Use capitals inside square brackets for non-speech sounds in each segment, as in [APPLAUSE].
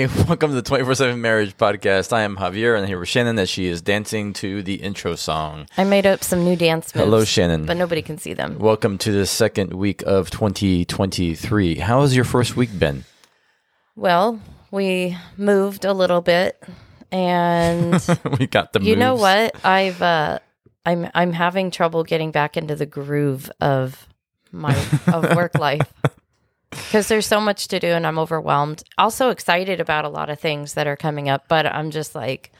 Hey, [LAUGHS] welcome to the 24 7 Marriage Podcast. I am Javier, and here with Shannan as she is dancing to the intro song. I made up some new dance moves. Hello, Shannan. But nobody can see them. Welcome to the second week of 2023. How has your first week been? Well, we moved a little bit, and [LAUGHS] we got the you know what? I've uh, I'm I'm having trouble getting back into the groove of my of work life [LAUGHS] because there's so much to do, and I'm overwhelmed. Also excited about a lot of things that are coming up, but I'm just like,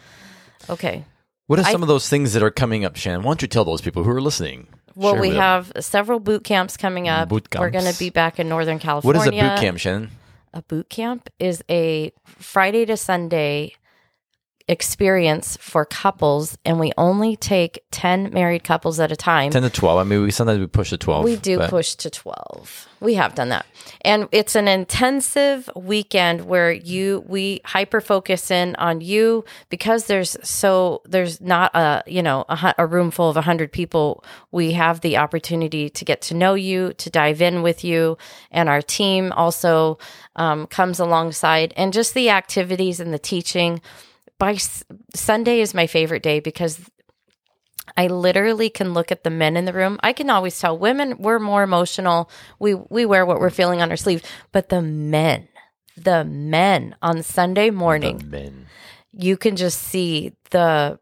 okay. What are I- some of those things that are coming up, Shannan? Why don't you tell those people who are listening? Well, Share we them. have several boot camps coming mm, up. Boot We're going to be back in Northern California. is a boot camp, Shannan? A boot camp is a Friday to Sunday experience for couples, and we only take 10 married couples at a time. 10 to 12. I mean, we sometimes we push to 12. we do but- push to 12. We have done that. And it's an intensive weekend where you we hyper focus in on you because there's so there's not a, you know, a, a room full of 100 people. We have the opportunity to get to know you, to dive in with you, and our team also um, comes alongside and just the activities and the teaching by S- Sunday is my favorite day because I literally can look at the men in the room. I can always tell women we're more emotional. We we wear what we're feeling on our sleeve, but the men, the men on Sunday morning, Men. you can just see the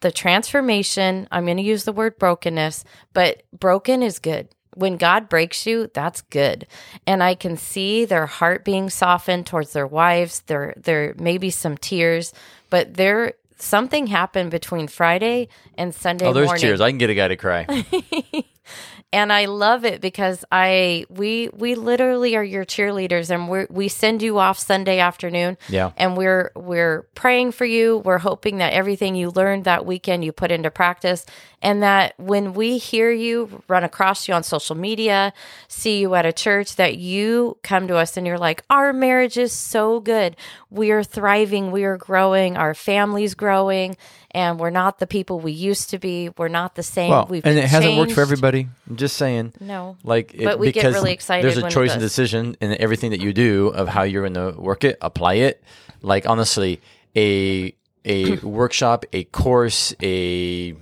the transformation. I'm going to use the word brokenness, but broken is good. When God breaks you, that's good. And I can see their heart being softened towards their wives. There there may be some tears, but there something happened between Friday and Sunday Oh, there's morning tears. I can get a guy to cry. [LAUGHS] and I love it because I we we literally are your cheerleaders and we we send you off Sunday afternoon. Yeah. And we're we're praying for you. We're hoping that everything you learned that weekend you put into practice and that when we hear you run across you on social media, see you at a church that you come to us and you're like, "Our marriage is so good. We are thriving, we are growing, our family's growing." And we're not the people we used to be. We're not the same. Well, We've and it hasn't worked for everybody. I'm just saying. No. Like, it, But we get really excited There's a choice and decision in everything that you do of how you're going to work it, apply it. Like honestly, a a [CLEARS THROAT] workshop, a course, a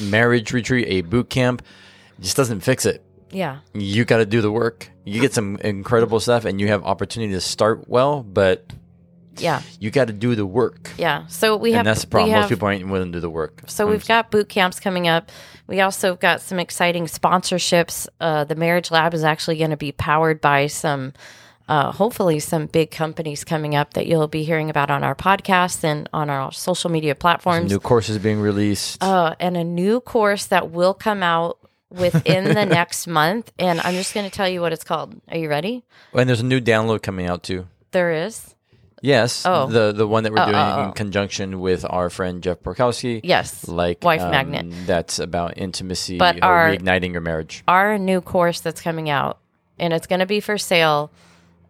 marriage retreat, a boot camp just doesn't fix it. Yeah. You got to do the work. You get some incredible stuff, and you have opportunity to start well, but Yeah. you got to do the work. Yeah. So we have and that's the problem. we Most people aren't willing to do the work. So we've got boot camps coming up. We also got some exciting sponsorships. Uh, the Marriage Lab is actually going to be powered by some, uh, hopefully, some big companies coming up that you'll be hearing about on our podcast and on our social media platforms. new courses being released. uh, and a new course that will come out within the [LAUGHS] next month. And I'm just going to tell you what it's called. Are you ready? and there's a new download coming out too. There is. Yes, Oh. the the one that we're Oh, doing oh, in oh. conjunction with our friend Jeff Borkowski. Yes. like Wife um, Magnet. That's about intimacy But or our- reigniting your marriage. our new course that's coming out, and it's going to be for sale.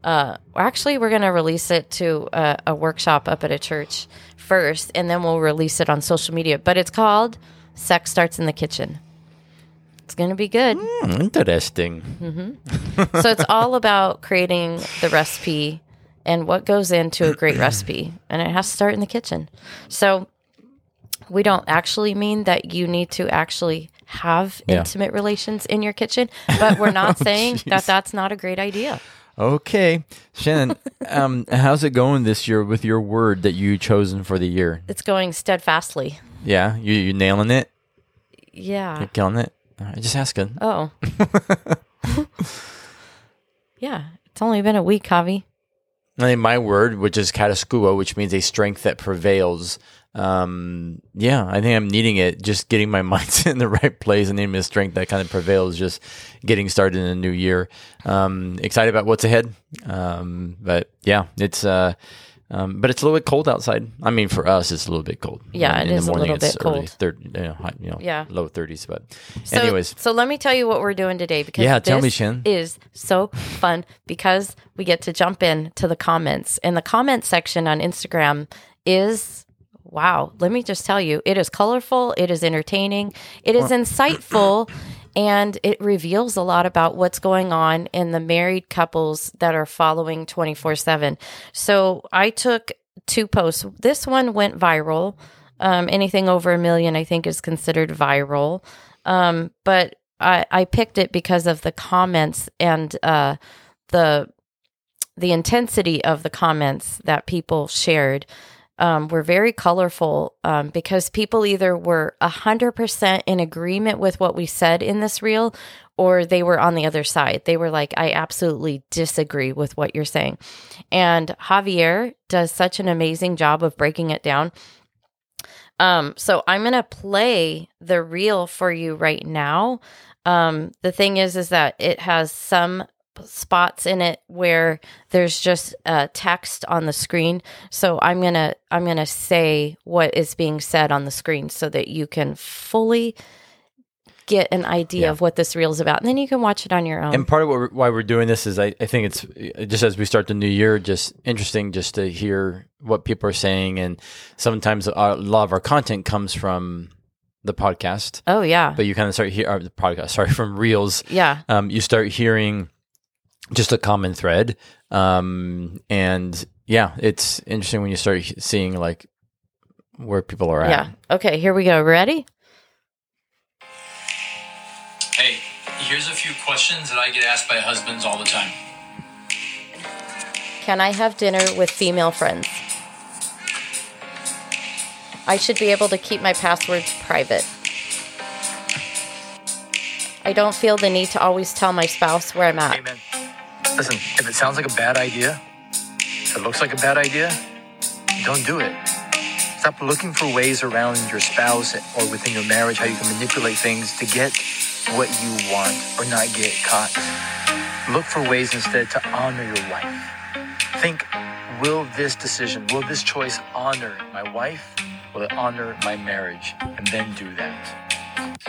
Uh, actually, we're going to release it to a, a workshop up at a church first, and then we'll release it on social media. But it's called "Sex Starts in the Kitchen." It's going to be good. Hmm, interesting. so it's all about creating the recipe and what goes into a great [CLEARS THROAT] recipe, and it has to start in the kitchen. So we don't actually mean that you need to actually have Yeah. intimate relations in your kitchen, but we're not [LAUGHS] saying jeez. that that's not a great idea. Okay, Shannan, um, how's it going this year with your word that you chosen for the year? It's going steadfastly. Yeah, you you nailing it, Yeah. You're killing it. Right, just asking. Oh. [LAUGHS] [LAUGHS] yeah. It's only been a week, Javi. I think my word, which is katischuo, which means a strength that prevails. Um, yeah, I think I'm needing it. Just getting my [LAUGHS] mind in the right place and needing a strength that kind of prevails. Just getting started in a new year. Um, excited about what's ahead. Um, but yeah, it's uh, um, but it's a little bit cold outside. I mean, for us, it's a little bit cold. Yeah, in, it in is a the morning, little it's bit early, cold. Thir- you know, hot, you know, Yeah. low 30s. But So, anyways, so let me tell you what we're doing today because Yeah, tell me, this Shan. is so fun because we get to jump in to the comments and the comment section on Instagram is wow. Let me just tell you, it is colorful, it is entertaining, it is [CLEARS THROAT] insightful, and it reveals a lot about what's going on in the married couples that are following 24 7. So I took two posts. This one went viral. Um, anything over a million, I think, is considered viral. Um, but I, I picked it because of the comments and uh, the the intensity of the comments that people shared um, were very colorful um, because people either were 100% in agreement with what we said in this reel or they were on the other side. They were like, I absolutely disagree with what you're saying. And Javier does such an amazing job of breaking it down. Um, so I'm going to play the reel for you right now. Um, the thing is, is that it has some spots in it where there's just uh, text on the screen. So I'm gonna I'm gonna say what is being said on the screen so that you can fully get an idea Yeah. of what this reel is about, and then you can watch it on your own. And part of what we're, why we're doing this is I, I think it's uh, just as we start the new year, just interesting just to hear what people are saying. And sometimes a a lot of our content comes from the podcast, oh yeah, but you kind of start hear or the podcast, sorry, [LAUGHS] from reels. yeah, Um, you start hearing just a common thread. Um, and yeah, it's interesting when you start seeing like where people are at. yeah. Okay, here we go. Ready? Hey, here's a few questions that I get asked by husbands all the time. Can I have dinner with female friends? I should be able to keep my passwords private. I don't feel the need to always tell my spouse where I'm at. Hey, man. Listen, if it sounds like a bad idea, if it looks like a bad idea, don't do it. Stop looking for ways around your spouse or within your marriage how you can manipulate things to get what you want or not get caught. Look for ways instead to honor your wife. Think, will this decision, will this choice honor my wife? Will it honor my marriage? And then do that.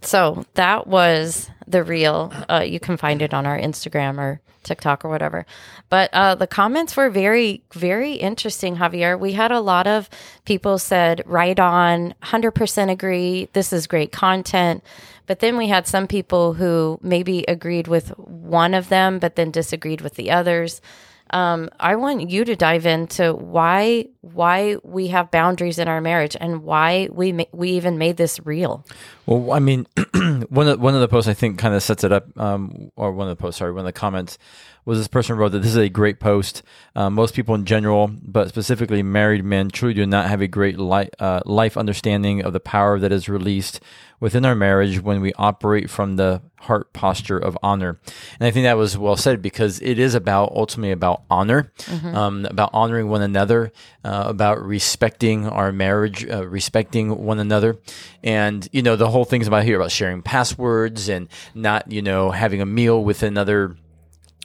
So that was the reel. Uh, you can find it on our Instagram or TikTok or whatever. But uh, the comments were very, very interesting, Javier. We had a lot of people said, right on, 100% agree. This is great content. But then we had some people who maybe agreed with one of them, but then disagreed with the others. Um, I want you to dive into why why we have boundaries in our marriage and why we ma- we even made this real. Well, I mean, [CLEARS THROAT] one of one of the posts I think kind of sets it up, um, or one of the posts, sorry, one of the comments was this person wrote that this is a great post. Uh, most people in general, but specifically married men, truly do not have a great li- uh, life understanding of the power that is released within our marriage when we operate from the heart posture of honor. And I think that was well said because it is about ultimately about honor, um, about honoring one another, uh, about respecting our marriage, uh, respecting one another. And, you know, the whole thing's about here about sharing passwords and not, you know, having a meal with another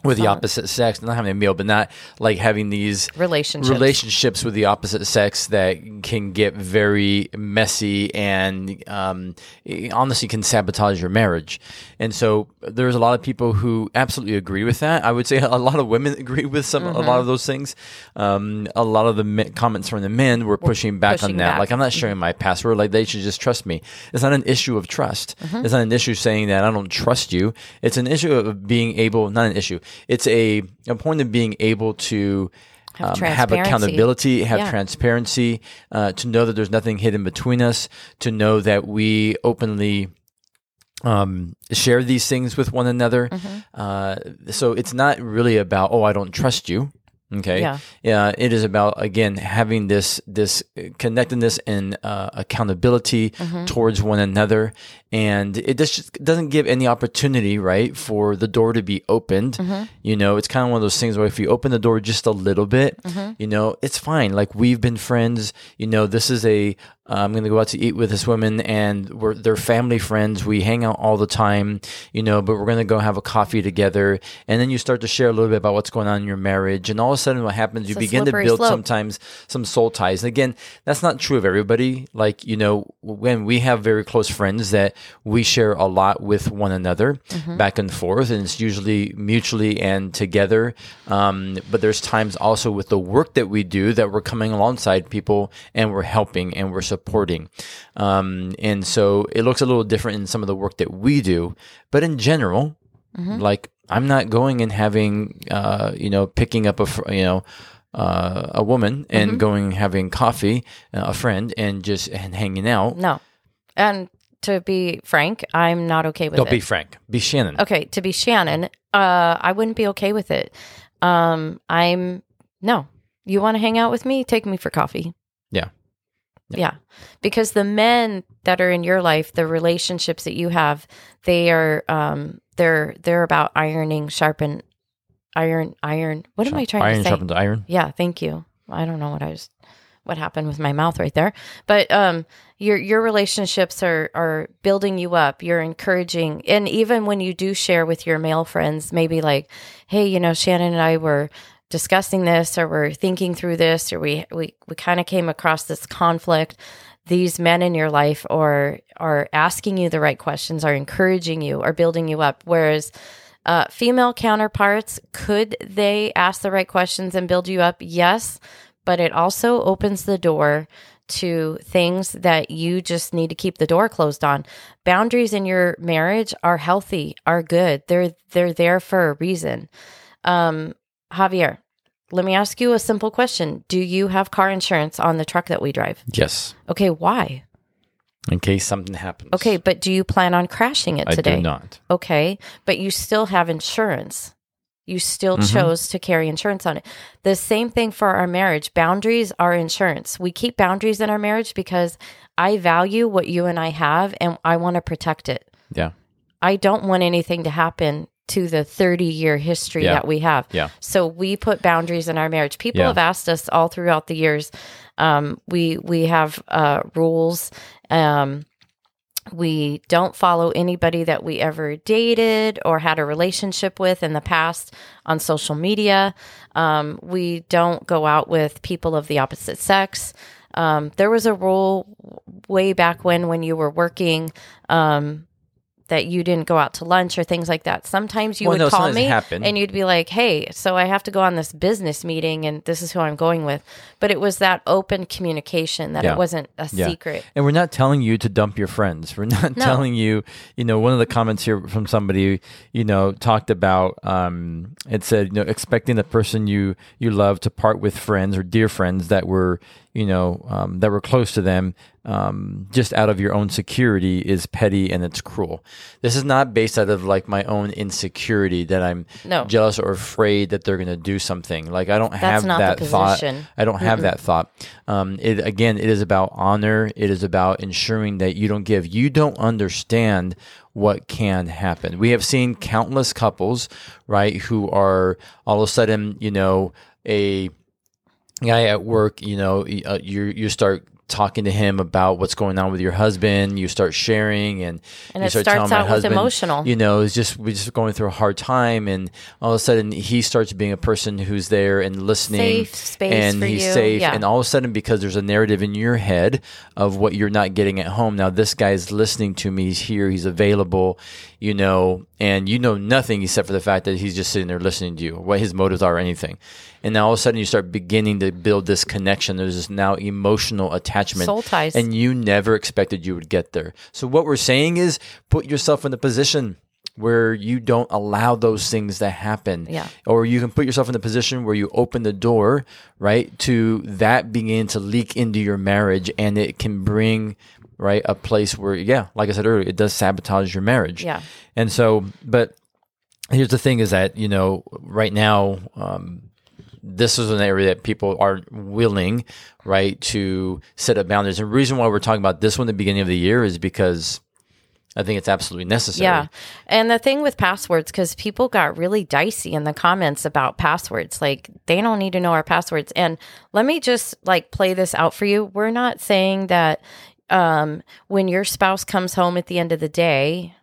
with the opposite sex, not having a meal, but not like having these Relationships. relationships with the opposite sex that can get very messy and um, honestly can sabotage your marriage. And so there's a lot of people who absolutely agree with that. I would say a lot of women [LAUGHS] agree with some a lot of those things. Um, a lot of the men, comments from the men were pushing back pushing on that. back. Like I'm not sharing my password. Like they should just trust me. It's not an issue of trust. It's not an issue saying that I don't trust you. It's an issue of being able, not an issue. It's a, a point of being able to Have um, have accountability, have Yeah. transparency, uh, to know that there's nothing hidden between us, to know that we openly um, share these things with one another. Mm-hmm. Uh, so it's not really about, oh, I don't trust you. Okay. Yeah. Yeah. It is about again having this this connectedness and uh, accountability Mm-hmm. towards one another, and it just doesn't give any opportunity, right, for the door to be opened. Mm-hmm. You know, it's kind of one of those things where if you open the door just a little bit, Mm-hmm. you know, it's fine. Like we've been friends. You know, this is a I'm going to go out to eat with this woman, and we're they're family friends. We hang out all the time, you know. But we're going to go have a coffee together, and then you start to share a little bit about what's going on in your marriage, and all of a sudden, what happens? You begin to build slope. sometimes some soul ties. And again, that's not true of everybody. Like you know, when we have very close friends that we share a lot with one another, Mm-hmm. back and forth, and it's usually mutually and together. Um, but there's times also with the work that we do that we're coming alongside people and we're helping and we're supporting supporting. Um, and so it looks a little different in some of the work that we do, but in general, like I'm not going and having, uh, you know, picking up a, fr- you know, uh, a woman and going having coffee, uh, a friend, and just and hanging out. No. And to be frank, I'm not okay with it. Don't it. be frank. Be Shannan. okay, to be Shannan, uh, I wouldn't be okay with it. Um, I'm no. You want to hang out with me? Take me for coffee. Yeah. Yeah. Because the men that are in your life, the relationships that you have, they are um they're they're about ironing, sharpen iron iron. What am I trying iron to say? Iron sharpens iron. Yeah, thank you. I don't know what I was what happened with my mouth right there. But um your your relationships are are building you up. You're encouraging and even when you do share with your male friends, maybe like, hey, you know, Shannan and I were discussing this or we're thinking through this or we we, we kind of came across this conflict. These men in your life are are asking you the right questions, are encouraging you, are building you up. Whereas uh, female counterparts, could they ask the right questions and build you up? Yes, but it also opens the door to things that you just need to keep the door closed on. Boundaries in your marriage are healthy, are good. They're they're there for a reason. Um, Javier, let me ask you a simple question. Do you have car insurance on the truck that we drive? Yes. Okay, why? In case something happens. Okay, but do you plan on crashing it today? I do not. Okay, but you still have insurance. You still Mm-hmm. chose to carry insurance on it. The same thing for our marriage. Boundaries are insurance. We keep boundaries in our marriage because I value what you and I have and I want to protect it. Yeah. I don't want anything to happen to the 30 year history Yeah. that we have. Yeah. So we put boundaries in our marriage. People Yeah. have asked us all throughout the years. Um, we we have uh, rules. Um, we don't follow anybody that we ever dated or had a relationship with in the past on social media. Um, we don't go out with people of the opposite sex. Um, there was a rule way back when, when you were working, um, that you didn't go out to lunch or things like that. Sometimes you Well, would no, call me happened. and you'd be like, "Hey, so I have to go on this business meeting, and this is who I'm going with." But it was that open communication that Yeah. it wasn't a Yeah. secret. And we're not telling you to dump your friends. We're not No. telling you, you know, one of the comments here from somebody, you know, talked about um it said, you know, expecting the person you you love to part with friends or dear friends that were, you know, um, that were close to them um, just out of your own security is petty and it's cruel. This is not based out of like my own insecurity that I'm No. jealous or afraid that they're going to do something. Like I don't have not the that thought. I don't have that thought. Um, it again, it is about honor. It is about ensuring that you don't give. You don't understand what can happen. We have seen countless couples, right, who are all of a sudden, you know, a guy at work, you know, uh, you you start talking to him about what's going on with your husband. You start sharing, and And you it start starts telling my husband, emotional. You know, it's just we're just going through a hard time, and all of a sudden he starts being a person who's there and listening, Safe space and for he's you, safe, yeah. and all of a sudden because there's a narrative in your head of what you're not getting at home. Now this guy is listening to me. He's here. He's available. You know, and you know nothing except for the fact that he's just sitting there listening to you, what his motives are, or anything. And now all of a sudden you start beginning to build this connection. There's this now emotional attachment, Soul ties. and you never expected you would get there. So what we're saying is put yourself in a position where you don't allow those things to happen. Yeah. Or you can put yourself in a position where you open the door, right, to that begin to leak into your marriage and it can bring right a place where yeah, like I said earlier, it does sabotage your marriage. Yeah. And so but here's the thing is that, you know, right now um this is an area that people are willing, right, to set up boundaries. And the reason why we're talking about this one at the beginning of the year is because I think it's absolutely necessary. Yeah. And the thing with passwords, because people got really dicey in the comments about passwords. Like, they don't need to know our passwords. And let me just like play this out for you. We're not saying that um, when your spouse comes home at the end of the day,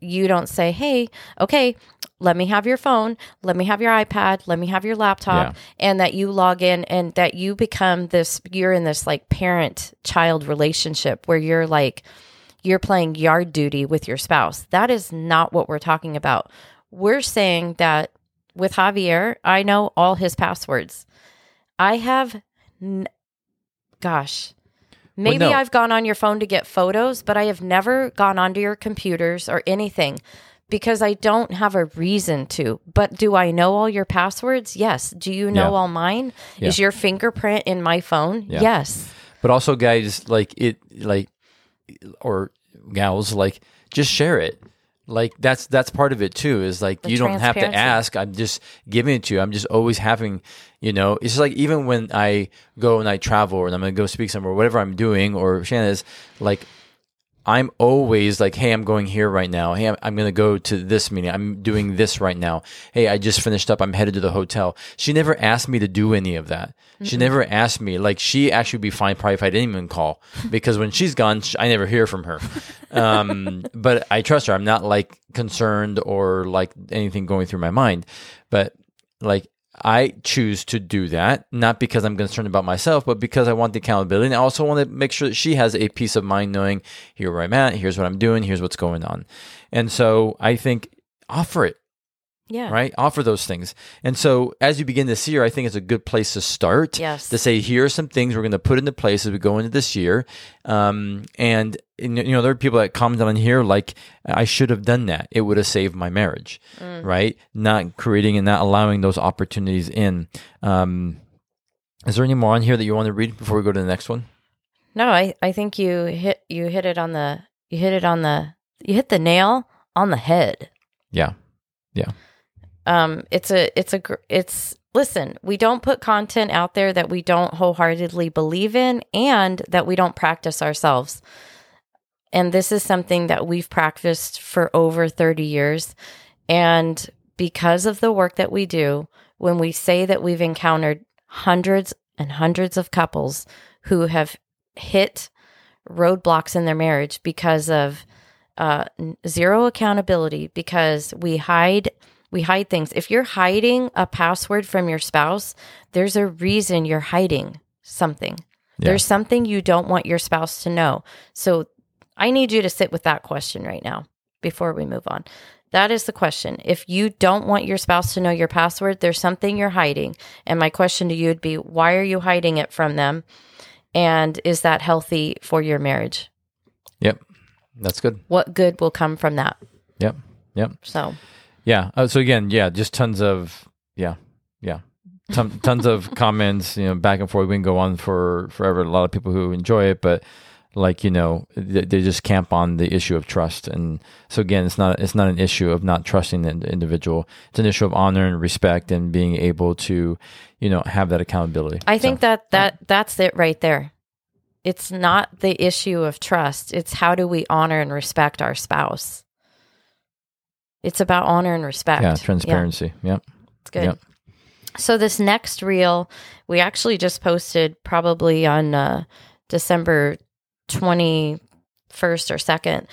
you don't say, hey, okay, let me have your phone, let me have your iPad, let me have your laptop, Yeah. and that you log in and that you become this, you're in this like parent child relationship where you're like, you're playing yard duty with your spouse. That is not what we're talking about. We're saying that with Javier, I know all his passwords. I have, n- gosh, Maybe no. I've gone on your phone to get photos, but I have never gone onto your computers or anything because I don't have a reason to. But do I know all your passwords? Yes. Do you know Yeah. all mine? Is your fingerprint in my phone? Yeah. Yes. But also, guys, like it, like or gals, like just share it. Like that's that's part of it too. Is like The you don't have to ask. I'm just giving it to you. I'm just always having, you know. It's just like even when I go and I travel and I'm gonna go speak somewhere, whatever I'm doing, or Shannan is like. I'm always like, hey, I'm going here right now. Hey, I'm, I'm going to go to this meeting. I'm doing this right now. Hey, I just finished up. I'm headed to the hotel. She never asked me to do any of that. She never asked me. Like, she actually would be fine probably if I didn't even call [LAUGHS] because when she's gone, I never hear from her. Um, [LAUGHS] but I trust her. I'm not like concerned or like anything going through my mind. But like, I choose to do that, not because I'm concerned about myself, but because I want the accountability. And I also want to make sure that she has a peace of mind knowing here where I'm at, here's what I'm doing, here's what's going on. And so I think offer it, Yeah. right? Offer those things. And so as you begin this year, I think it's a good place to start. Yes. To say, here are some things we're going to put into place as we go into this year. Um, and, and, you know, there are people that comment on here like, I should have done that. It would have saved my marriage, right? Not creating and not allowing those opportunities in. Um, is there any more on here that you want to read before we go to the next one? No, I, I think you hit you hit it on the you hit it on the you hit the nail on the head. Yeah. Yeah. Um it's a it's a it's listen we don't put content out there that we don't wholeheartedly believe in and that we don't practice ourselves. And this is something that we've practiced for over 30 years. And because of the work that we do when we say that we've encountered hundreds and hundreds of couples who have hit roadblocks in their marriage because of uh, zero accountability because we hide we hide things if you're hiding a password from your spouse there's a reason you're hiding something Yeah. there's something you don't want your spouse to know so i need you to sit with that question right now before we move on that is the question if you don't want your spouse to know your password there's something you're hiding and my question to you would be why are you hiding it from them and is that healthy for your marriage Yep. That's good. what good will come from that Yep. Yep. so Yeah. Uh, so again, yeah, just tons of yeah, yeah, Ton, tons of [LAUGHS] comments. You know, back and forth. We can go on for forever. A lot of people who enjoy it, but like you know, they, they just camp on the issue of trust. And so again, it's not it's not an issue of not trusting the individual. It's an issue of honor and respect and being able to, you know, have that accountability. I think So, that that that's it right there. It's not the issue of trust. It's how do we honor and respect our spouse. It's about honor and respect. yeah, transparency. Yep. it's good. Yep. So this next reel, we actually just posted probably on uh, December twenty first or second,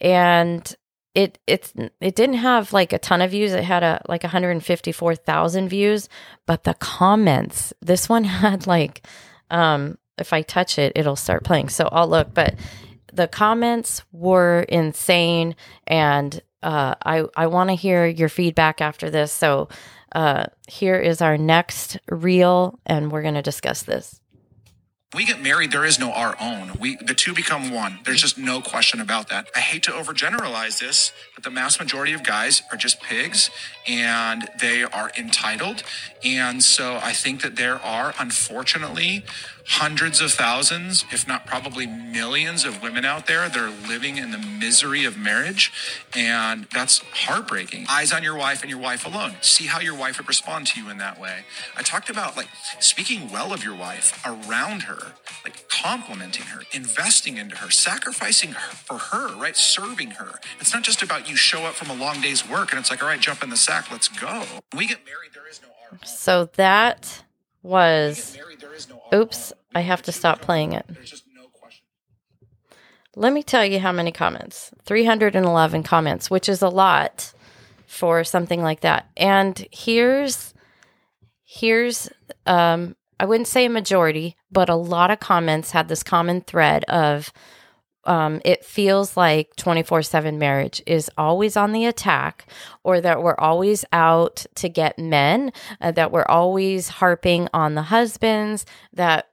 and it it's it didn't have like a ton of views. It had a like one hundred fifty four thousand views, but the comments. This one [LAUGHS] had like, um, if I touch it, it'll start playing. So I'll look, but the comments were insane, and uh, I I want to hear your feedback after this. So uh, here is our next reel, and we're going to discuss this. we get married there is no our own we the two become one there's just no question about that i hate to overgeneralize this but the mass majority of guys are just pigs and they are entitled and so i think that there are unfortunately hundreds of thousands if not probably millions of women out there that are living in the misery of marriage. And that's heartbreaking. Eyes on your wife and your wife alone. See how your wife would respond to you in that way. I talked about like speaking well of your wife around her like complimenting her investing into her sacrificing her for her right? Serving her. It's not just about you show up from a long day's work and it's like all right jump in the sack let's go. We get married there is no So that was. married there is no our Oops, I have to stop playing it. there's just no question Let me tell you how many comments 311 comments, which is a lot for something like that. And here's, here's, um, I wouldn't say a majority, but a lot of comments had this common thread of, um, it feels like 24 7 marriage is always on the attack, or that we're always out to get men, uh, that we're always harping on the husbands, that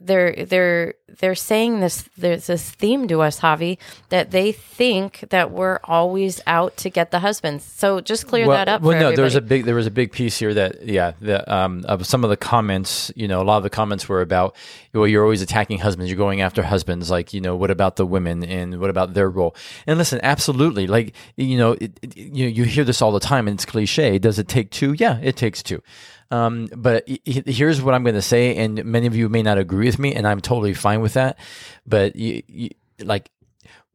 they're they're they're saying this there's this theme to us, Javi, that they think that we're always out to get the husbands. So just clear well, that up. Well, for no, there was a big there was a big piece here that yeah, the, um, of some of the comments. You know, a lot of the comments were about well, you're always attacking husbands, you're going after husbands. Like you know, what about the women and what about their role? And listen, absolutely, like you know, it, it, you you hear this all the time, and it's cliche. Does it take two? Yeah, it takes two. Um, but he- he- here's what I'm going to say, and many of you may not agree with me, and I'm totally fine with that. But you, you, like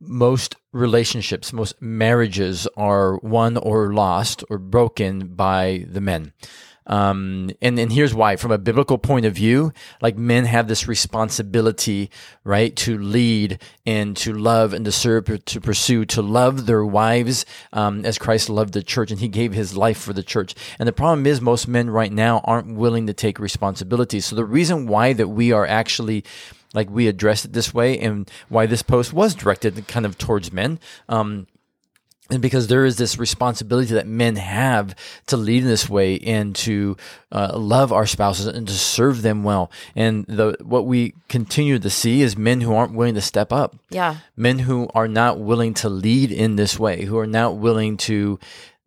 most relationships, most marriages are won or lost or broken by the men. Um, and, and here's why from a biblical point of view, like men have this responsibility, right? To lead and to love and to serve, to pursue, to love their wives, um, as Christ loved the church and he gave his life for the church. And the problem is most men right now aren't willing to take responsibility. So the reason why that we are actually like we addressed it this way and why this post was directed kind of towards men um, and because there is this responsibility that men have to lead in this way and to uh, love our spouses and to serve them well. And the what we continue to see is men who aren't willing to step up. Yeah. men who are not willing to lead in this way who are not willing to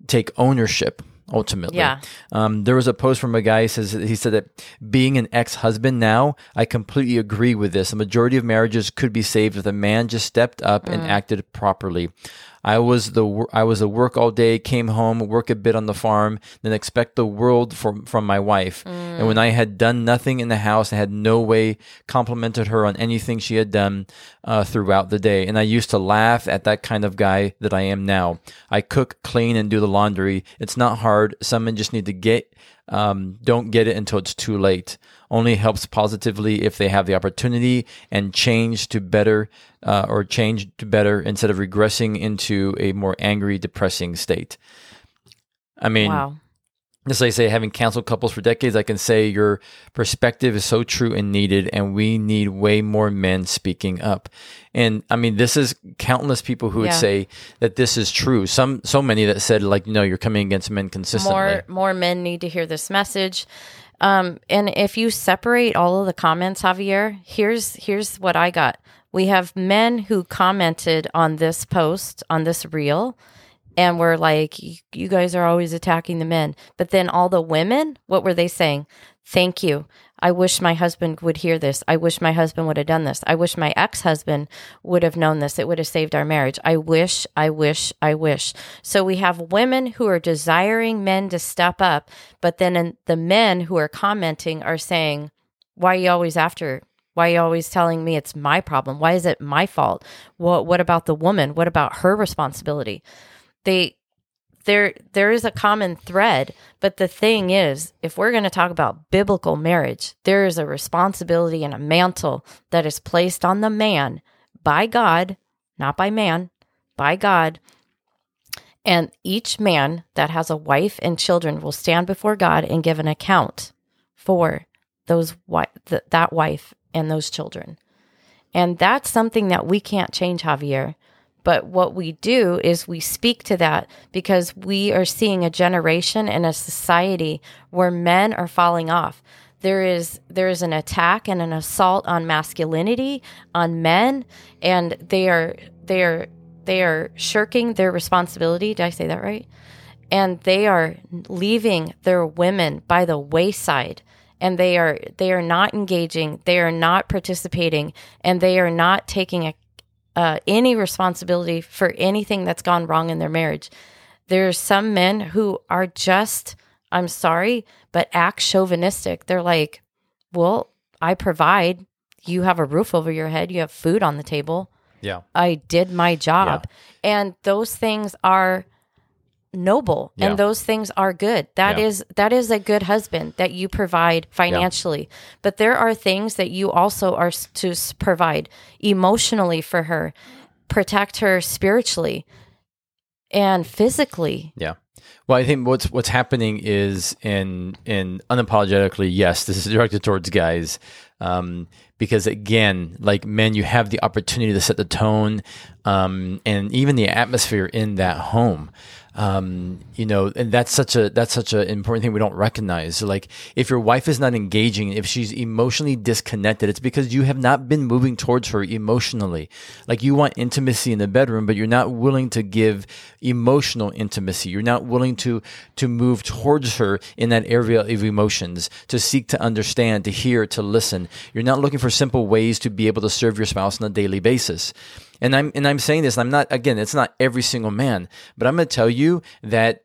take ownership ultimately. Yeah. um, there was a post from a guy who says he said that being an ex-husband now i completely agree with this. The majority of marriages could be saved if a man just stepped up and acted properly I was the I was at work all day, came home, work a bit on the farm, then expect the world from from my wife. And when I had done nothing in the house, I had no way complimented her on anything she had done uh, throughout the day. And I used to laugh at that kind of guy that I am now. I cook, clean, and do the laundry. It's not hard. Some men just need to get um, don't get it until it's too late. Only helps positively if they have the opportunity and change to better uh, or change to better instead of regressing into a more angry, depressing state. I mean, Wow. Just like I say, having counseled couples for decades, I can say your perspective is so true and needed, and we need way more men speaking up. And I mean, this is countless people who would say that this is true. Some, so many that said like, no, you're coming against men consistently. more more men need to hear this message um, and if you separate all of the comments javier here's here's what i got we have men who commented on this post on this reel and were like you guys are always attacking the men. But then all the women what were they saying? Thank you. I wish my husband would hear this. I wish my husband would have done this. I wish my ex-husband would have known this. It would have saved our marriage. I wish i wish i wish. So we have women who are desiring men to step up but then the men who are commenting are saying why are you always after? Why are you always telling me it's my problem? Why is it my fault? What what about the woman? What about her responsibility they there there is a common thread but the thing is if we're going to talk about biblical marriage there is a responsibility and a mantle that is placed on the man by God not by man by God. And each man that has a wife and children will stand before God and give an account for those that wife and those children. And that's something that we can't change Javier but what we do is we speak to that because we are seeing a generation and a society where men are falling off. There is there is an attack and an assault on masculinity on men and they are they are they are shirking their responsibility. Did I say that right? And they are leaving their women by the wayside and they are they are not engaging, they are not participating and they are not taking a uh, any responsibility for anything that's gone wrong in their marriage. There are some men who are just, I'm sorry, but act chauvinistic. They're like, well, I provide. You have a roof over your head. You have food on the table. yeah. I did my job. And those things are noble Yeah. and those things are good. That Yeah. is that is a good husband that you provide financially. But there are things that you also are to provide emotionally for her, protect her spiritually and physically. Yeah. Well, I think what's what's happening is in in unapologetically, yes, this is directed towards guys, um, because again, like men, you have the opportunity to set the tone, um, and even the atmosphere in that home. Um, you know, and that's such a that's such an important thing we don't recognize. Like if your wife is not engaging, if she's emotionally disconnected, it's because you have not been moving towards her emotionally. Like you want intimacy in the bedroom, but you're not willing to give emotional intimacy. You're not willing to to move towards her in that area of emotions, to seek to understand, to hear, to listen. You're not looking for simple ways to be able to serve your spouse on a daily basis. And I'm and I'm saying this, I'm not again, it's not every single man, but I'm going to tell you that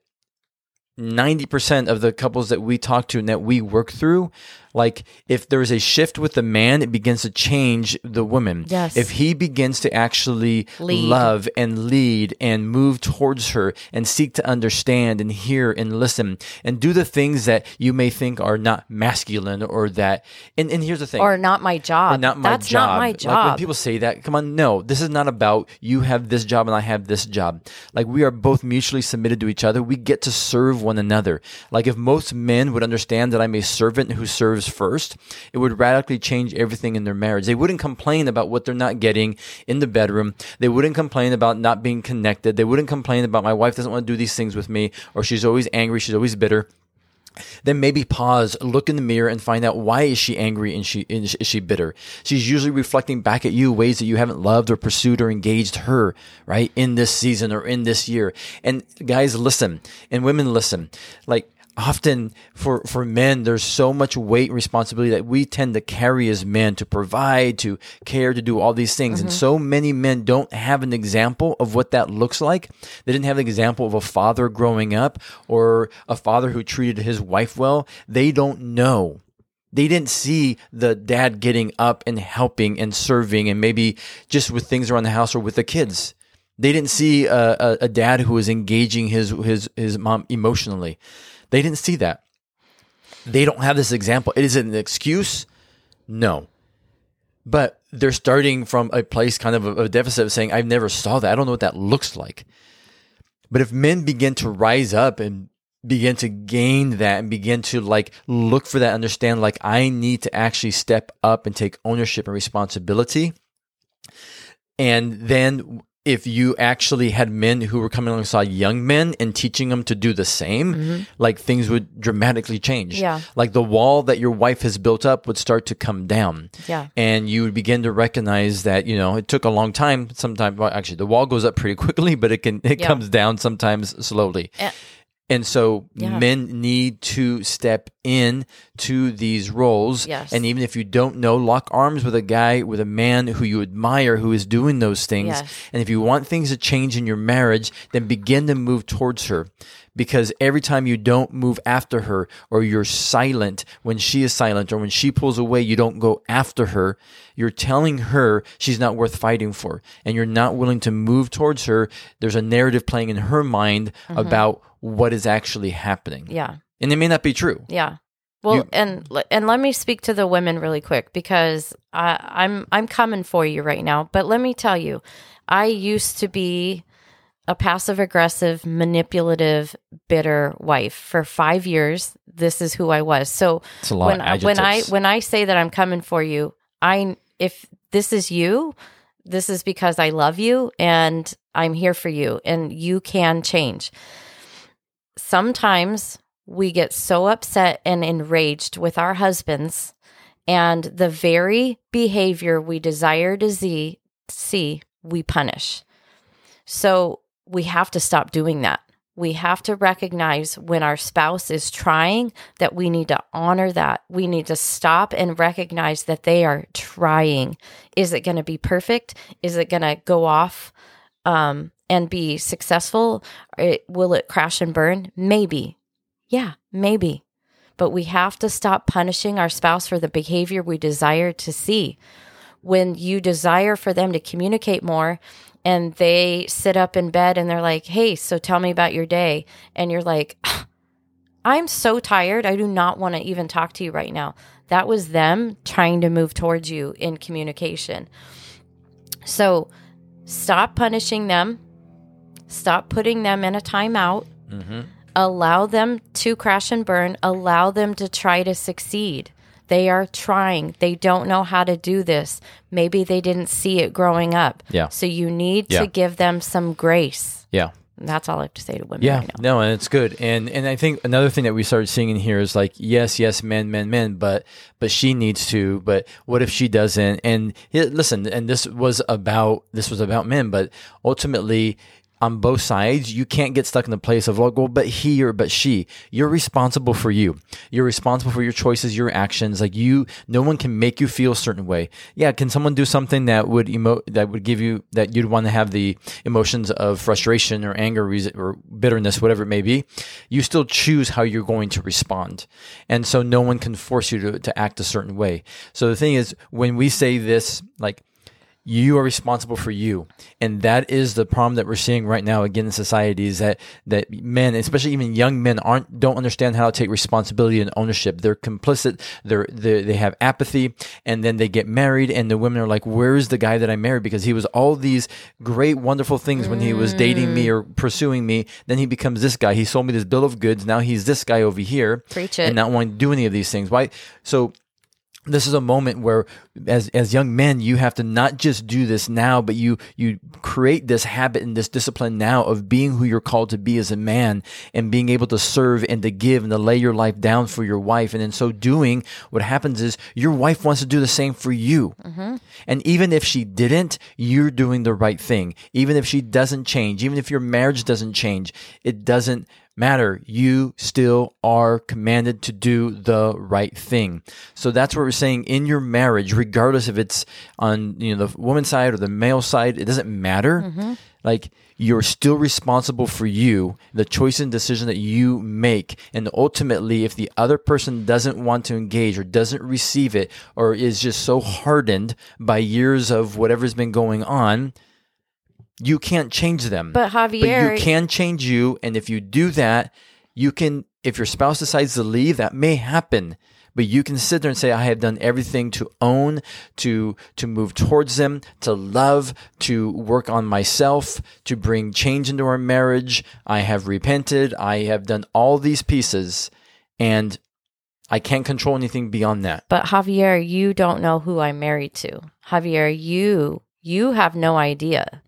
90% of the couples that we talk to and that we work through like if there's a shift with the man it begins to change the woman Yes. if he begins to actually Lead. love and lead and move towards her and seek to understand and hear and listen and do the things that you may think are not masculine or that and, and here's the thing Or not my job. not my That's job. not my Like when job. people say that, come on, no, this is not about you have this job and I have this job. Like we are both mutually submitted to each other. We get to serve one another. Like if most men would understand that I'm a servant who serves first, it would radically change everything in their marriage. They wouldn't complain about what they're not getting in the bedroom. They wouldn't complain about not being connected. They wouldn't complain about my wife doesn't want to do these things with me or she's always angry, she's always bitter then maybe pause, look in the mirror, and find out why is she angry and she is she bitter. She's usually reflecting back at you ways that you haven't loved or pursued or engaged her right in this season or in this year. And guys, listen, and women, listen. Like often for for men there's so much weight and responsibility that we tend to carry as men to provide to care to do all these things. And mm-hmm. so many men don't have an example of what that looks like. They didn't have an example of a father growing up or a father who treated his wife well. They don't know. They didn't see the dad getting up and helping and serving and maybe just with things around the house or with the kids. They didn't see a, a, a dad who was engaging his his his mom emotionally they didn't see that. They don't have this example. Is it an excuse? No. But they're starting from a place kind of a deficit of saying I've never saw that. I don't know what that looks like. But if men begin to rise up and begin to gain that and begin to like look for that, understand like I need to actually step up and take ownership and responsibility. And then if you actually had men who were coming alongside young men and teaching them to do the same, mm-hmm. like things would dramatically change. Yeah. Like the wall that your wife has built up would start to come down. Yeah. And you would begin to recognize that, you know, it took a long time. Sometimes, well, actually, the wall goes up pretty quickly, [LAUGHS] but it can, it Yeah. comes down sometimes slowly. And- And so Yeah. men need to step in to these roles. Yes. And even if you don't know, lock arms with a guy, with a man who you admire, who is doing those things. Yes. And if you want things to change in your marriage, then begin to move towards her. Because every time you don't move after her or you're silent when she is silent or when she pulls away, you don't go after her, you're telling her she's not worth fighting for. And you're not willing to move towards her. There's a narrative playing in her mind mm-hmm. about what is actually happening. Yeah. And it may not be true. Yeah. Well, You- and and let me speak to the women really quick because I, I'm I'm coming for you right now. But let me tell you, I used to be a passive aggressive, manipulative, bitter wife for five years. This is who I was. So It's a lot when of I, when I when I say that I'm coming for you, I if this is you, this is because I love you and I'm here for you, and you can change sometimes we get so upset and enraged with our husbands and the very behavior we desire to see, we punish. So we have to stop doing that. We have to recognize when our spouse is trying that we need to honor that. We need to stop and recognize that they are trying. Is it going to be perfect? Is it going to go off um, and be successful? It, will it crash and burn? Maybe. Yeah, maybe. But we have to stop punishing our spouse for the behavior we desire to see. When you desire for them to communicate more and they sit up in bed and they're like, hey, so tell me about your day. And you're like, ah, I'm so tired. I do not want to even talk to you right now. That was them trying to move towards you in communication. So stop punishing them, stop putting them in a timeout, allow them to crash and burn, allow them to try to succeed. They are trying. They don't know how to do this. Maybe they didn't see it growing up. Yeah. So you need Yeah. to give them some grace. Yeah. That's all I have to say to women Yeah, right now. no, and it's good. And and I think another thing that we started seeing in here is like, yes, yes, men, men, men, but but she needs to. But what if she doesn't? And listen, and this was about this was about men, but ultimately. On both sides, you can't get stuck in the place of like, well, but he or but she. You're responsible for you. You're responsible for your choices, your actions. Like you, no one can make you feel a certain way. Yeah, can someone do something that would emo that would give you that you'd want to have the emotions of frustration or anger or bitterness, whatever it may be? You still choose how you're going to respond, and so no one can force you to to act a certain way. So the thing is, when we say this, like you are responsible for you. And that is the problem that we're seeing right now again in society is that that men especially even young men aren't don't understand how to take responsibility and ownership. They're complicit. They're, they they have apathy. And then they get married and the women are like where's the guy that i married? Because he was all these great wonderful things when he was dating me or pursuing me. Then he becomes this guy. He sold me this bill of goods. Now he's this guy over here Preach it. and not wanting to do any of these things. Why? So this is a moment where as as young men you have to not just do this now but you you create this habit and this discipline now of being who you're called to be as a man and being able to serve and to give and to lay your life down for your wife. And in so doing what happens is your wife wants to do the same for you. Mm-hmm. And even if she didn't you're doing the right thing. Even if she doesn't change even if your marriage doesn't change it doesn't matter. You still are commanded to do the right thing. So that's what we're saying in your marriage, regardless if it's on you know the woman's side or the male side, it doesn't matter. Mm-hmm. Like you're still responsible for you, the choice and decision that you make. And ultimately, if the other person doesn't want to engage or doesn't receive it or is just so hardened by years of whatever's been going on, you can't change them. But Javier- but you can change you, and if you do that, you can. If your spouse decides to leave, that may happen. But you can sit there and say, "I have done everything to own, to to move towards them, to love, to work on myself, to bring change into our marriage. I have repented. I have done all these pieces, and I can't control anything beyond that." But Javier, you don't know who I'm married to. Javier, you you have no idea.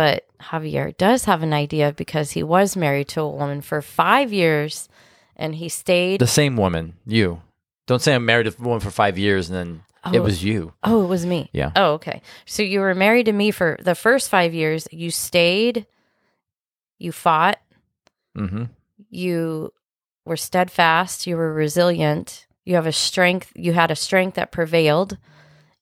But Javier does have an idea because he was married to a woman for 5 years and he stayed The same woman, you. Don't say I'm married to a woman for five years and then it Oh. was you. Oh, it was me. Yeah. Oh, okay. So you were married to me for the first 5 years. You stayed you fought, hmm you were steadfast, you were resilient, you have a strength, you had a strength that prevailed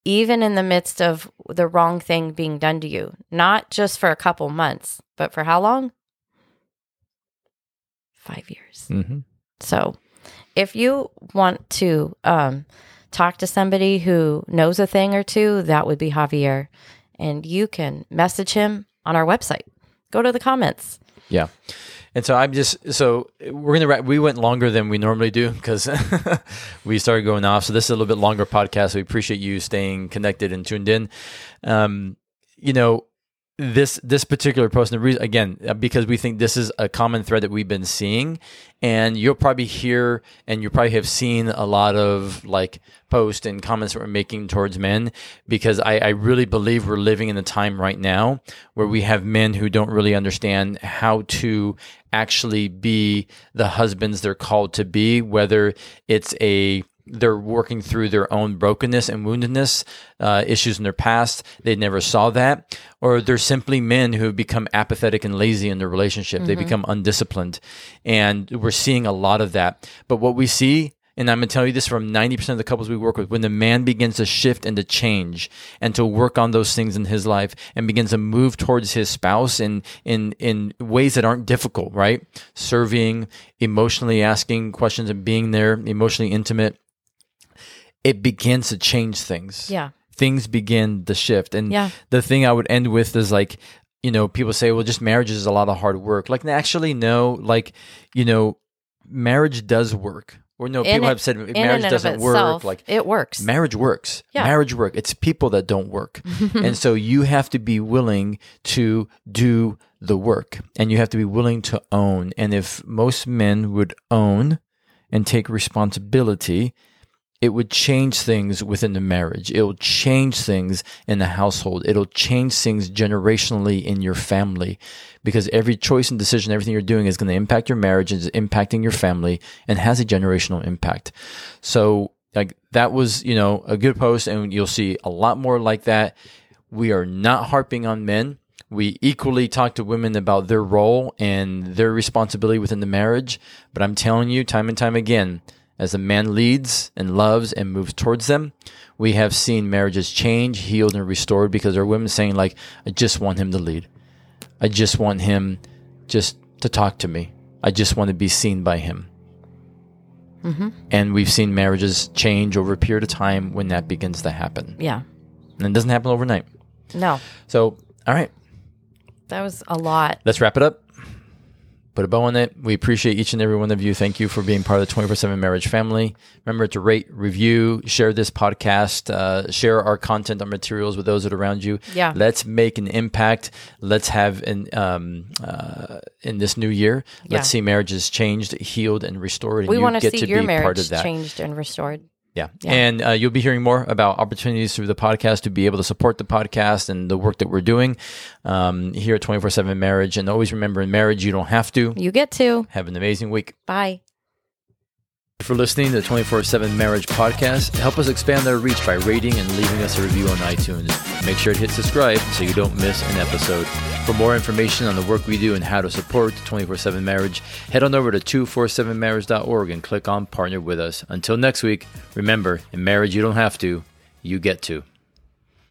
even in the midst of the wrong thing being done to you, not just for a couple months, but for how long? 5 years. hmm So, if you want to um, talk to somebody who knows a thing or two, that would be Javier. And you can message him on our website. Go to the comments. Yeah. And so I'm just so we're gonna. We went longer than we normally do because [LAUGHS] we started going off. So this is a little bit longer podcast. So We appreciate you staying connected and tuned in. Um, you know, this this particular post, and the reason again uh, because we think this is a common thread that we've been seeing, and you'll probably hear and you probably have seen a lot of like posts and comments that we're making towards men because I, I really believe we're living in a time right now where we have men who don't really understand how to actually be the husbands they're called to be, whether it's a they're working through their own brokenness and woundedness, uh, issues in their past. They never saw that. Or they're simply men who have become apathetic and lazy in their relationship. They become undisciplined. And we're seeing a lot of that. But what we see, and I'm going to tell you this from 90% of the couples we work with, when the man begins to shift and to change and to work on those things in his life and begins to move towards his spouse in, in, in ways that aren't difficult, right? Serving, emotionally asking questions and being there, emotionally intimate it begins to change things. Yeah. Things begin to shift. And Yeah. the thing I would end with is like, you know, people say, well, just marriage is a lot of hard work. Like, actually, no, like, you know, marriage does work. Or no, In people it- have said marriage doesn't work. itself, Like, it works. marriage works. Yeah. Marriage work. It's people that don't work. [LAUGHS] and so you have to be willing to do the work and you have to be willing to own. And if most men would own and take responsibility, it would change things within the marriage. It'll change things in the household. It'll change things generationally in your family because every choice and decision, everything you're doing is going to impact your marriage, and is impacting your family, and has a generational impact. So, like, that was, you know, a good post, and you'll see a lot more like that. We are not harping on men. We equally talk to women about their role and their responsibility within the marriage. But I'm telling you, time and time again, as a man leads and loves and moves towards them, we have seen marriages change, healed, and restored because there are women saying, like, I just want him to lead. I just want him just to talk to me. I just want to be seen by him. Mm-hmm. And we've seen marriages change over a period of time when that begins to happen. Yeah. And it doesn't happen overnight. No, So, all right, that was a lot. let's wrap it up. Put a bow on it. We appreciate each and every one of you. Thank you for being part of the 24 7 marriage family. Remember to rate, review, share this podcast, uh, share our content, our materials with those that are around you. Yeah. Let's make an impact. Let's have an, um, uh, in this new year, Yeah. let's see marriages changed, healed, and restored. And We want to get see to your be part marriage of that. changed and restored. Yeah. Yeah. And uh, you'll be hearing more about opportunities through the podcast to be able to support the podcast and the work that we're doing um, here at 24 7 Marriage. And always remember in marriage, you don't have to. You get to. Have an amazing week. Bye. For listening to the 24 7 Marriage Podcast. Help us expand our reach by rating and leaving us a review on iTunes. Make sure to hit subscribe so you don't miss an episode. For more information on the work we do and how to support 24 7 Marriage, head on over to 247marriage.org and click on Partner with Us. Until next week, remember, in marriage, you don't have to, you get to.